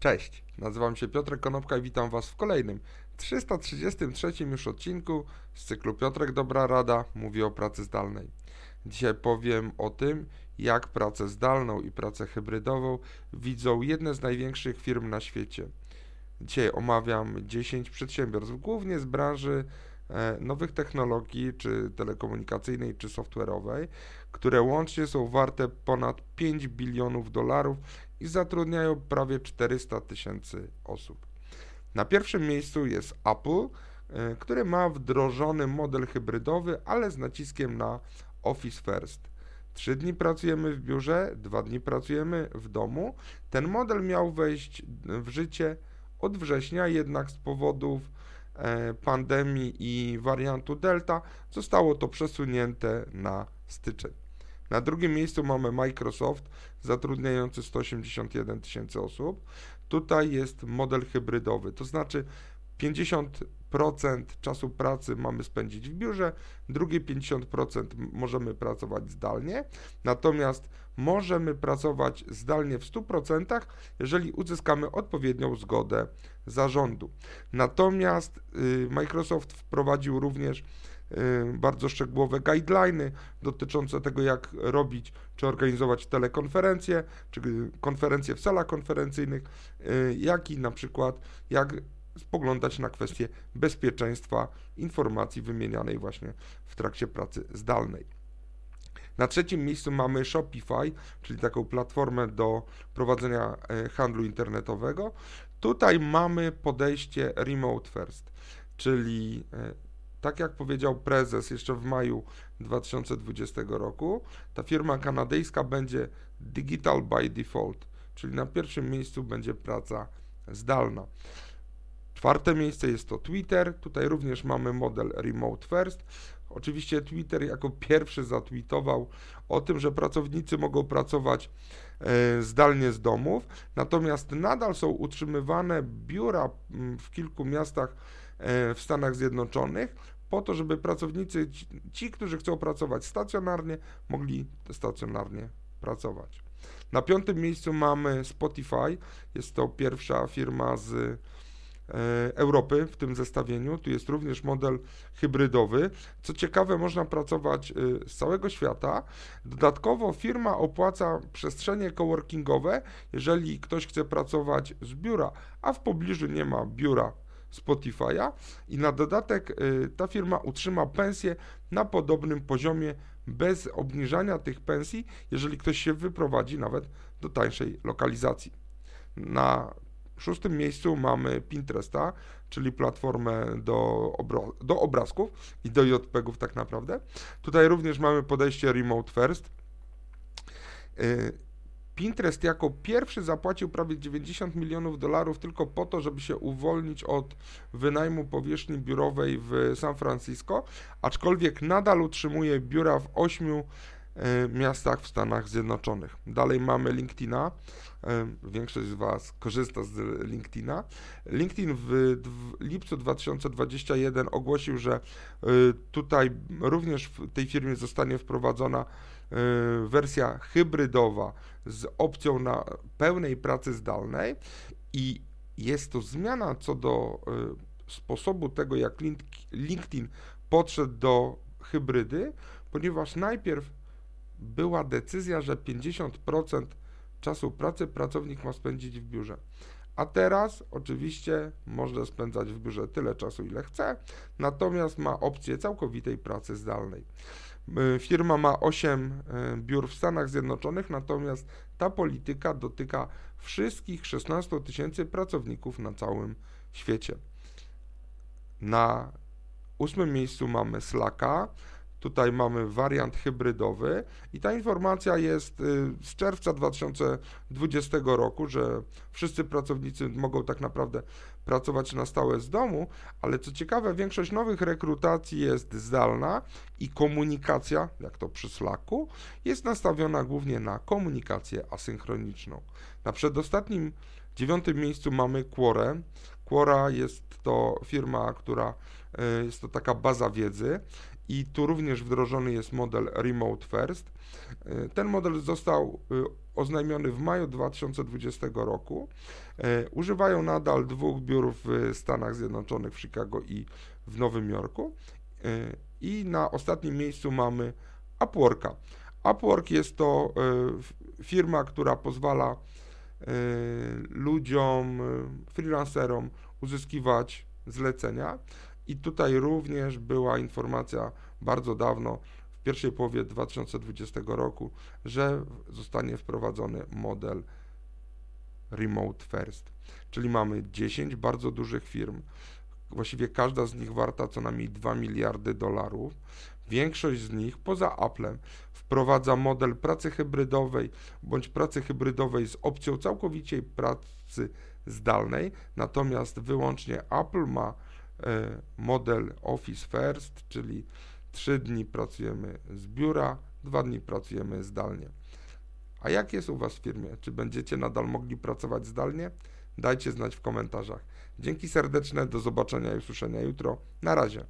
Cześć, nazywam się Piotrek Konopka i witam Was w kolejnym 333 już odcinku z cyklu Piotrek Dobra Rada mówi o pracy zdalnej. Dzisiaj powiem o tym, jak pracę zdalną i pracę hybrydową widzą jedne z największych firm na świecie. Dzisiaj omawiam 10 przedsiębiorstw, głównie z branży e, nowych technologii, czy telekomunikacyjnej, czy software'owej, które łącznie są warte ponad 5 bilionów dolarów i zatrudniają prawie 400 tysięcy osób. Na pierwszym miejscu jest Apple, e, który ma wdrożony model hybrydowy, ale z naciskiem na Office First. Trzy dni pracujemy w biurze, dwa dni pracujemy w domu. Ten model miał wejść w życie od września, jednak z powodów e, pandemii i wariantu Delta zostało to przesunięte na styczeń. Na drugim miejscu mamy Microsoft, zatrudniający 181 tysięcy osób. Tutaj jest model hybrydowy, to znaczy 50% czasu pracy mamy spędzić w biurze, drugie 50% możemy pracować zdalnie, natomiast możemy pracować zdalnie w 100%, jeżeli uzyskamy odpowiednią zgodę zarządu. Natomiast y, Microsoft wprowadził również bardzo szczegółowe guideliny dotyczące tego, jak robić czy organizować telekonferencje, czy konferencje w salach konferencyjnych, y, jak i na przykład jak spoglądać na kwestie bezpieczeństwa informacji wymienianej właśnie w trakcie pracy zdalnej. Na trzecim miejscu mamy Shopify, czyli taką platformę do prowadzenia e, handlu internetowego. Tutaj mamy podejście remote first, czyli tak jak powiedział prezes jeszcze w maju 2020 roku, ta firma kanadyjska będzie digital by default, czyli na pierwszym miejscu będzie praca zdalna. Czwarte miejsce jest to Twitter. Tutaj również mamy model remote first. Oczywiście Twitter jako pierwszy zatweetował o tym, że pracownicy mogą pracować e, zdalnie z domów, natomiast nadal są utrzymywane biura w kilku miastach e, w Stanach Zjednoczonych, po to, żeby pracownicy, ci, którzy chcą pracować stacjonarnie, mogli stacjonarnie pracować. Na piątym miejscu mamy Spotify. Jest to pierwsza firma z Europy w tym zestawieniu. Tu jest również model hybrydowy. Co ciekawe, można pracować e, z całego świata. Dodatkowo firma opłaca przestrzenie coworkingowe, jeżeli ktoś chce pracować z biura, a w pobliżu nie ma biura Spotify'a i na dodatek y, ta firma utrzyma pensję na podobnym poziomie bez obniżania tych pensji, jeżeli ktoś się wyprowadzi nawet do tańszej lokalizacji. Na szóstym miejscu mamy Pinteresta, czyli platformę do, do obrazków i do JPEGów tak naprawdę. Tutaj również mamy podejście remote first. Y, Pinterest jako pierwszy zapłacił prawie 90 milionów dolarów tylko po to, żeby się uwolnić od wynajmu powierzchni biurowej w San Francisco, aczkolwiek nadal utrzymuje biura w ośmiu miastach w Stanach Zjednoczonych. Dalej mamy LinkedIna. E, większość z Was korzysta z LinkedIna. LinkedIn w, lipcu 2021 ogłosił, że e, tutaj również w tej firmie zostanie wprowadzona wersja hybrydowa z opcją na pełnej pracy zdalnej i jest to zmiana co do y, sposobu tego, jak LinkedIn podszedł do hybrydy, ponieważ najpierw była decyzja, że 50% czasu pracy pracownik ma spędzić w biurze. A teraz oczywiście może spędzać w biurze tyle czasu, ile chce, natomiast ma opcję całkowitej pracy zdalnej. Firma ma 8 y, biur w Stanach Zjednoczonych, natomiast ta polityka dotyka wszystkich 16 tysięcy pracowników na całym świecie. Na ósmym miejscu mamy Slacka, Tutaj mamy wariant hybrydowy i ta informacja jest y, z czerwca 2020 roku, że wszyscy pracownicy mogą tak naprawdę pracować na stałe z domu, ale co ciekawe, większość nowych rekrutacji jest zdalna i komunikacja, jak to przy Slacku, jest nastawiona głównie na komunikację asynchroniczną. Na przedostatnim dziewiątym miejscu mamy Quora. Quora jest to firma, która y, jest to taka baza wiedzy i tu również wdrożony jest model Remote First. Y, ten model został y, oznajmiony w maju 2020 roku. E, używają nadal dwóch biur w Stanach Zjednoczonych, w Chicago i w Nowym Jorku. E, I na ostatnim miejscu mamy Upworka. Upwork jest to e, firma, która pozwala ludziom, freelancerom uzyskiwać zlecenia. I tutaj również była informacja bardzo dawno, w pierwszej połowie 2020 roku, że zostanie wprowadzony model Remote First. Czyli mamy 10 bardzo dużych firm. Właściwie każda z nich warta co najmniej 2 miliardy dolarów. Większość z nich, poza Applem, wprowadza model pracy hybrydowej bądź pracy hybrydowej z opcją całkowicie pracy zdalnej, natomiast wyłącznie Apple ma model Office First, czyli 3 dni pracujemy z biura, 2 dni pracujemy zdalnie. A jak jest u Was w firmie? Czy będziecie nadal mogli pracować zdalnie? Dajcie znać w komentarzach. Dzięki serdeczne, do zobaczenia i usłyszenia jutro. Na razie.